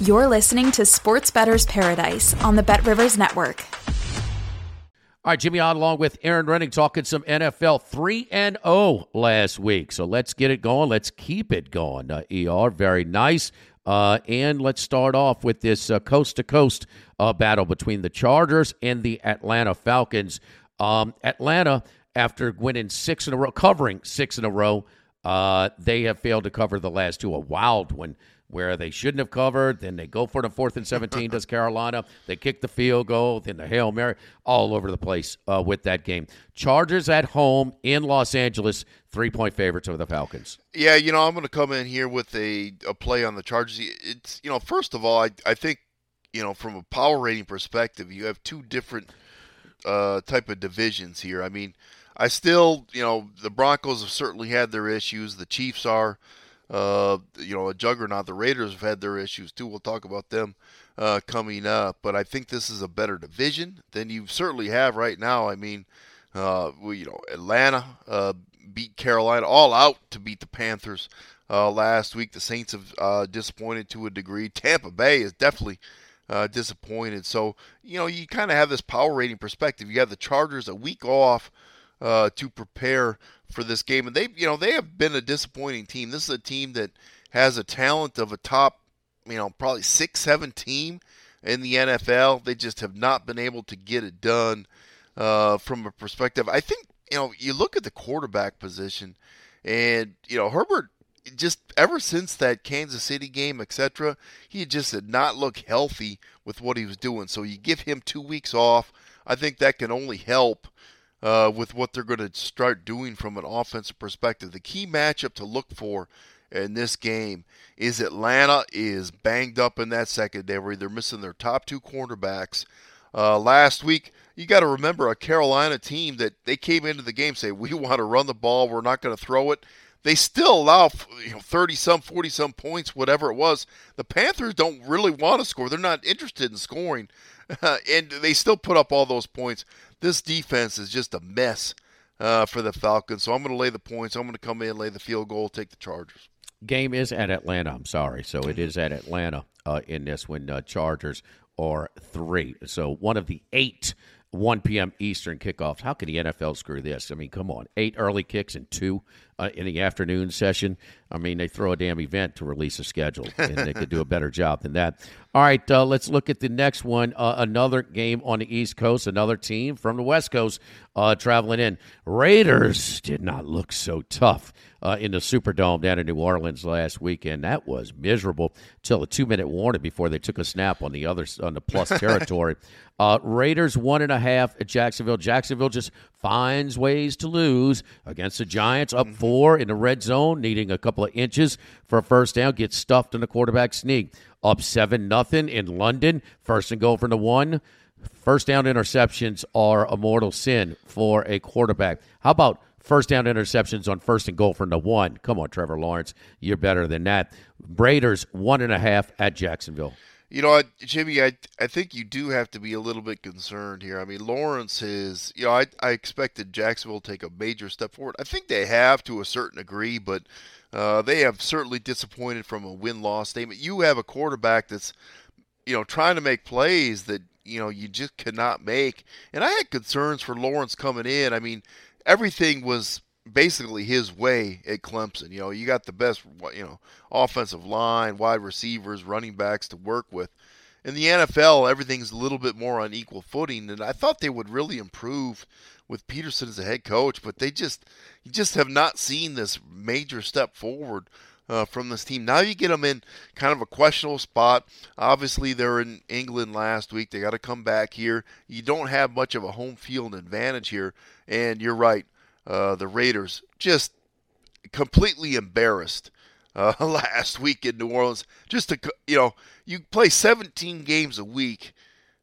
You're listening to Sports Bettor's Paradise on the Bet Rivers Network. All right, Jimmy Ott along with Erin Rynning talking some NFL 3 and 0 last week. So let's get it going. Let's keep it going. Uh, ER, very nice. Uh, and let's start off with this coast to coast battle between the Chargers and the Atlanta Falcons. Um, Atlanta, after winning six in a row, covering six in a row, uh, they have failed to cover the last two. A wild one where they shouldn't have covered. Then they go for the fourth and 17, does Carolina. They kick the field goal, then the Hail Mary, all over the place uh, with that game. Chargers at home in Los Angeles, three point favorites over the Falcons. Yeah, you know, I'm going to come in here with a, a play on the Chargers. It's, you know, first of all, I, I think, you know, from a power rating perspective, you have two different uh, type of divisions here. I mean, I still, you know, the Broncos have certainly had their issues. The Chiefs are uh, you know, a juggernaut. The Raiders have had their issues too. We'll talk about them uh, coming up. But I think this is a better division than you certainly have right now. I mean, uh, you know, Atlanta uh, beat Carolina all out to beat the Panthers uh, last week. The Saints have uh, disappointed to a degree. Tampa Bay is definitely. Disappointed. So, you know, you kind of have this power rating perspective. You have the Chargers a week off uh, to prepare for this game, and they, you know, they have been a disappointing team. This is a team that has a talent of a top, you know, probably six, seven team in the NFL. They just have not been able to get it done uh, from a perspective. I think, you know, you look at the quarterback position, and you know, Herbert just ever since that Kansas City game, etc., he just did not look healthy with what he was doing. So you give him two weeks off. I think that can only help uh, with what they're going to start doing from an offensive perspective. The key matchup to look for in this game is Atlanta is banged up in that secondary. They're missing their top two cornerbacks. Uh, last week, you got to remember a Carolina team that they came into the game say we want to run the ball, we're not going to throw it. They still allow you know, 30 some, 40 some points, whatever it was. The Panthers don't really want to score. They're not interested in scoring. and they still put up all those points. This defense is just a mess uh, for the Falcons. So I'm going to lay the points. I'm going to come in, lay the field goal, take the Chargers. Game is at Atlanta. I'm sorry. So it is at Atlanta uh, in this when uh, Chargers are three. So one of the eight 1 p.m. Eastern kickoffs. How can the NFL screw this? I mean, come on. Eight early kicks and two uh, in the afternoon session. I mean, they throw a damn event to release a schedule, and they could do a better job than that. All right, uh, let's look at the next one. Uh, another game on the East Coast, another team from the West Coast uh, traveling in. Raiders did not look so tough uh, in the Superdome down in New Orleans last weekend. That was miserable till a two minute warning before they took a snap on the other on the plus territory. uh, Raiders one and a half at Jacksonville. Jacksonville just finds ways to lose against the Giants. Up mm-hmm. four in the red zone, needing a couple of inches for a first down. Gets stuffed in the quarterback sneak. Up seven nothing in London. First and goal from the one. First down interceptions are a mortal sin for a quarterback. How about First down interceptions on first and goal from the one. Come on, Trevor Lawrence. You're better than that. Raiders, one and a half at Jacksonville. You know, Jimmy, I I think you do have to be a little bit concerned here. I mean, Lawrence is, you know, I, I expected Jacksonville to take a major step forward. I think they have to a certain degree, but uh, they have certainly disappointed from a win loss statement. You have a quarterback that's, you know, trying to make plays that, you know, you just cannot make. And I had concerns for Lawrence coming in. I mean, everything was basically his way at Clemson. You know, you got the best, you know, offensive line, wide receivers, running backs to work with. in the NFL, everything's a little bit more on equal footing, and I thought they would really improve with Pederson as a head coach, but they just you just have not seen this major step forward uh, from this team. Now you get them in kind of a questionable spot. Obviously, they're in England last week. They got to come back here. You don't have much of a home field advantage here, and you're right. Uh, the Raiders just completely embarrassed uh, last week in New Orleans. Just to you know, you play 17 games a week,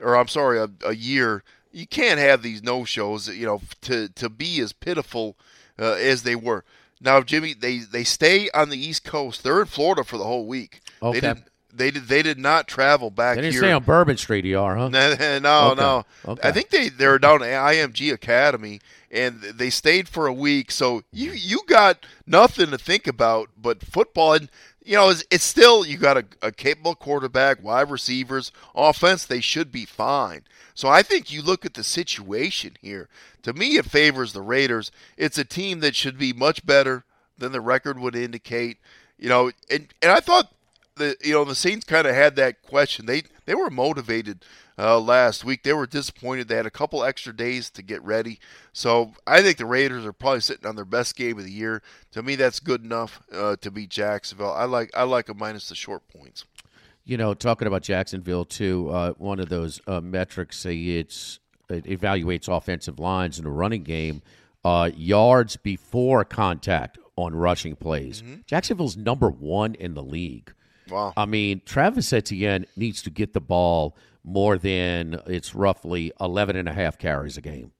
or I'm sorry, a, a year. You can't have these no shows. You know, to to be as pitiful uh, as they were. Now, Jimmy, they they stay on the East Coast. They're in Florida for the whole week. Okay. They did, they did they did not travel back They didn't here. stay on Bourbon Street, ER, huh? No, no, Okay. no. Okay. I think they they're down at IMG Academy, and they stayed for a week. So you you got nothing to think about but football, and you know it's, it's still you got a, a capable quarterback, wide receivers, offense. They should be fine. So I think you look at the situation here. To me, it favors the Raiders. It's a team that should be much better than the record would indicate. You know, and and I thought the you know the Saints kind of had that question. They they were motivated uh, last week. They were disappointed. They had a couple extra days to get ready. So I think the Raiders are probably sitting on their best game of the year. To me, that's good enough uh, to beat Jacksonville. I like I like them minus the short points. You know, talking about Jacksonville too, uh, one of those uh, metrics say it's it evaluates offensive lines in the running game, uh, yards before contact on rushing plays. Jacksonville's number one in the league. Wow. I mean, Travis Etienne needs to get the ball more than it's roughly 11 and a half carries a game.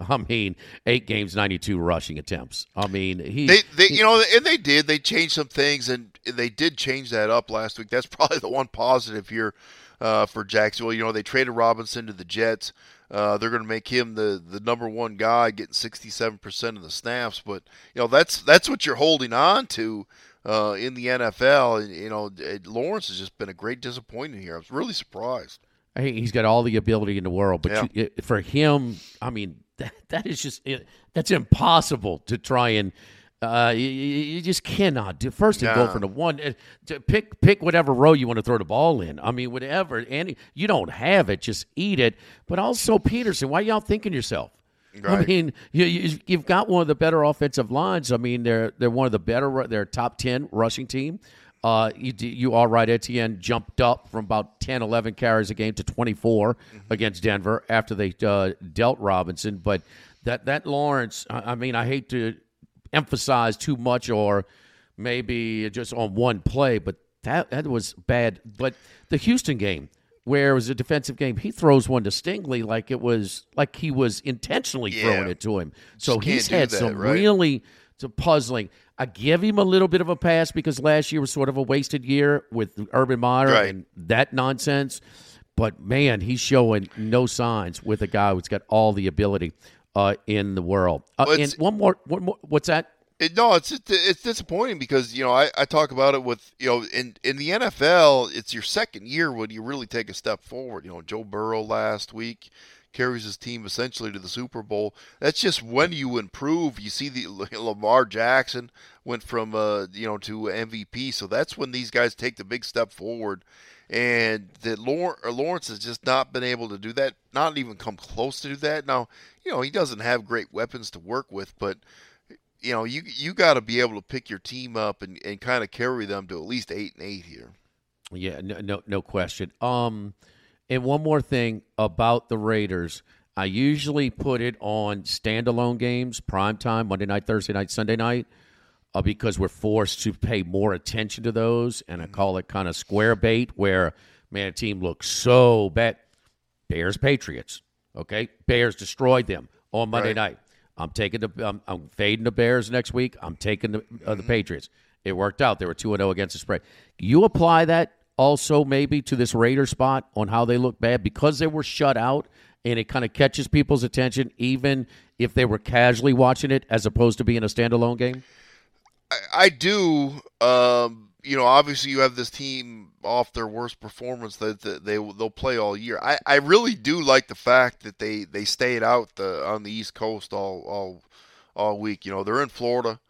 I mean, eight games, 92 rushing attempts. I mean, he. They, they, you know, and they did. They changed some things, and they did change that up last week. That's probably the one positive here uh, for Jacksonville. You know, they traded Robinson to the Jets. Uh, they're going to make him the, the number one guy, getting sixty seven percent of the snaps. But you know, that's that's what you're holding on to uh, in the NFL. And you know, Lawrence has just been a great disappointment here. I was really surprised. He's got all the ability in the world, but Yeah. you, for him, I mean, that, that is just it, that's impossible to try and. Uh, you, you just cannot do first and go No. from the one uh, to pick pick whatever row you want to throw the ball in. I mean, whatever. And you don't have it, just eat it. But also, Pederson, why y'all thinking yourself? I mean, you, you, you've got one of the better offensive lines. I mean, they're they're one of the better. They're top ten rushing team. Uh, you you are right. Etienne jumped up from about 10, 11 carries a game to twenty against Denver after they uh, dealt Robinson. But that that Lawrence, I, I mean, I hate to emphasize too much or maybe just on one play, but that that was bad. But the Houston game, where it was a defensive game, he throws one to Stingley like it was like he was intentionally Yeah. throwing it to him. So he's had that, some right? really some puzzling. I give him a little bit of a pass because last year was sort of a wasted year with Urban Meyer Right. and that nonsense. But man, he's showing no signs with a guy who's got all the ability uh, in the world. Uh, and one more, one more, what's that? It, no, it's it's disappointing because you know I, I talk about it with you know in in the NFL it's your second year when you really take a step forward. You know Joe Burrow last week carries his team essentially to the Super Bowl. That's just when you improve. You see the Lamar Jackson went from uh you know to MVP, so that's when these guys take the big step forward. And that Lawrence, Lawrence has just not been able to do that, not even come close to do that. Now, you know, he doesn't have great weapons to work with, but you know, you you got to be able to pick your team up and, and kind of carry them to at least eight and eight here. Yeah, no, no, no question. Um, and one more thing about the Raiders, I usually put it on standalone games, prime time, Monday night, Thursday night, Sunday night, uh, because we're forced to pay more attention to those, and I call it kind of square bait, where man, a team looks so bad. Bears, Patriots, okay, Bears destroyed them on Monday Right. night. I'm taking the, I'm, I'm fading the Bears next week. I'm taking the uh, the Patriots. It worked out. They were two and zero against the spread. You apply that also maybe to this Raider spot on how they look bad because they were shut out, and it kind of catches people's attention, even if they were casually watching it as opposed to being a standalone game. I, I do. Um, you know, obviously you have this team off their worst performance that, that they they'll play all year. I, I really do like the fact that they, they stayed out the, on the East Coast all all all week. You know, they're in Florida.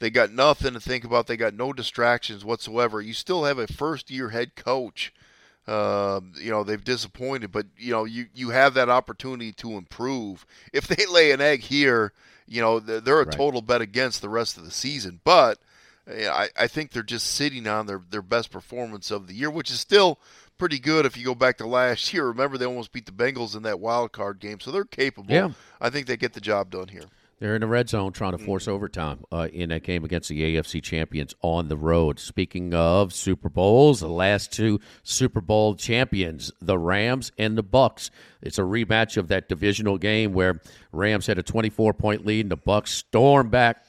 They got nothing to think about. They got no distractions whatsoever. You still have a first year head coach Uh, you know they've disappointed, but you know you you have that opportunity to improve. If they lay an egg here, you know they're, they're a Right. total bet against the rest of the season. But I, I think they're just sitting on their their best performance of the year, which is still pretty good if you go back to last year. Remember they almost beat the Bengals in that wild card game, so they're capable. Yeah. I think they get the job done here. They're in the red zone trying to force overtime uh, in that game against the AFC champions on the road. Speaking of Super Bowls, the last two Super Bowl champions, the Rams and the Bucks. It's a rematch of that divisional game where Rams had a 24 point lead and the Bucks stormed back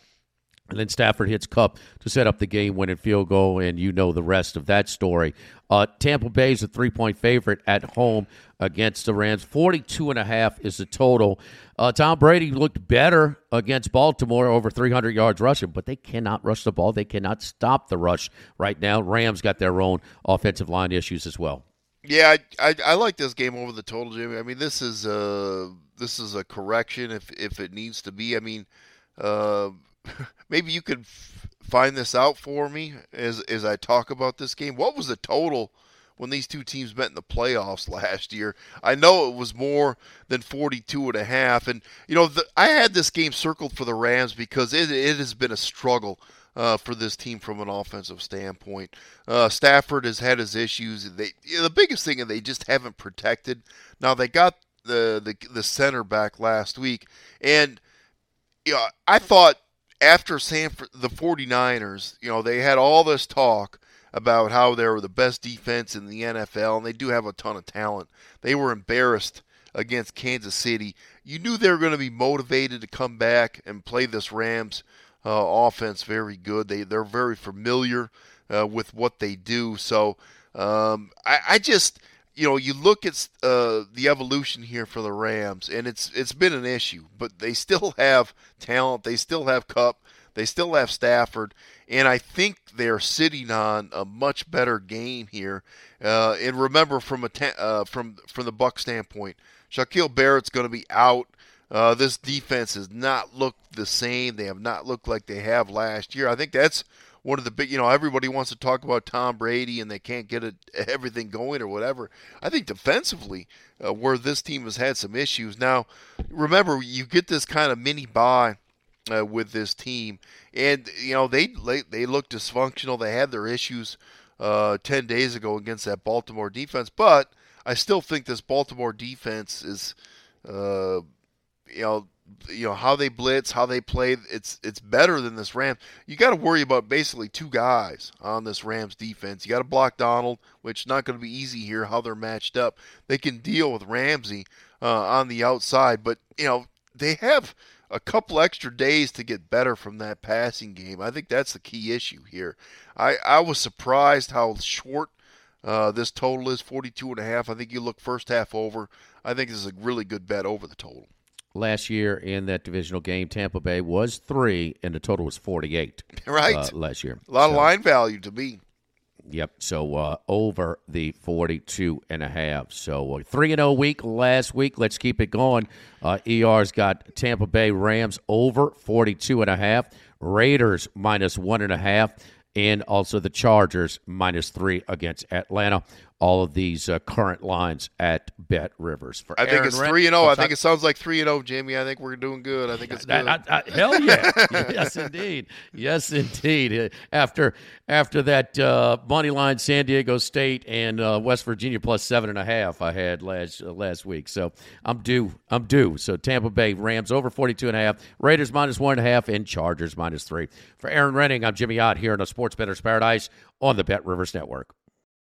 and then Stafford hits Kupp to set up the game winning field goal, and you know the rest of that story. Uh, Tampa Bay is a three point favorite at home against the Rams. 42 and a half is the total. Uh, Tom Brady looked better against Baltimore, over 300 yards rushing, but they cannot rush the ball. They cannot stop the rush right now. Rams got their own offensive line issues as well. Yeah, I, I, I like this game over the total, Jimmy. I mean, this is a this is a correction if if it needs to be. I mean, uh, maybe you could f- find this out for me as as I talk about this game. What was the total when these two teams met in the playoffs last year? I know it was more than 42 and a half and you know, the, I had this game circled for the Rams because it it has been a struggle uh, for this team from an offensive standpoint. Uh, Stafford has had his issues. They the biggest thing is they just haven't protected. Now they got the the, the center back last week, and you know, I thought after Sanford, the 49ers, you know, they had all this talk about how they were the best defense in the NFL, and they do have a ton of talent. They were embarrassed against Kansas City. You knew they were going to be motivated to come back and play this Rams uh, offense very good. They they're very familiar uh, with what they do. So um, I, I just you know you look at uh, the evolution here for the Rams, and it's it's been an issue, but they still have talent. They still have Kupp. They still have Stafford, and I think they're sitting on a much better game here. Uh, and remember, from a ta- uh, from from the Buck standpoint, Shaquille Barrett's going to be out. Uh, this defense has not looked the same. They have not looked like they have last year. I think that's one of the big. You know, everybody wants to talk about Tom Brady and they can't get everything going or whatever. I think defensively, uh, where this team has had some issues. Now, remember, you get this kind of mini bye. uh, with this team, and you know they they, they look dysfunctional. They had their issues uh, ten days ago against that Baltimore defense, but I still think this Baltimore defense is, uh, you know, you know how they blitz, how they play. It's it's better than this Rams. You got to worry about basically two guys on this Rams defense. You got to block Donald, which not going to be easy here. How they're matched up, they can deal with Ramsey uh, on the outside, but you know they have a couple extra days to get better from that passing game. I think that's the key issue here. I I was surprised how short uh, this total is 42 and a half. I think you look first half over. I think this is a really good bet over the total. Last year in that divisional game, Tampa Bay was three, and the total was 48 Right. uh, last year. a lot of line value to me. Yep. So uh, over the 42 and a half. So uh, 3 and 0 week last week. Let's keep it going. Uh, ER's got Tampa Bay Rams over 42 and a half, Raiders minus one and a half, and also the Chargers minus three against Atlanta. All of these uh, current lines at Bet Rivers. For I think Erin it's three and zero. I think it sounds like three and zero, Jamie. I think we're doing good. I think it's good. That- I- I- hell yeah! yes, indeed. Yes, indeed. After after that uh, money line, San Diego State and uh, West Virginia plus seven and a half, I had last uh, last week. So I'm due. I'm due. So Tampa Bay Rams over 42 and a half, Raiders minus one and a half, and Chargers minus three. For Erin Rynning, I'm Jimmy Ott here in a Sports Bettor's Paradise on the Bet Rivers Network.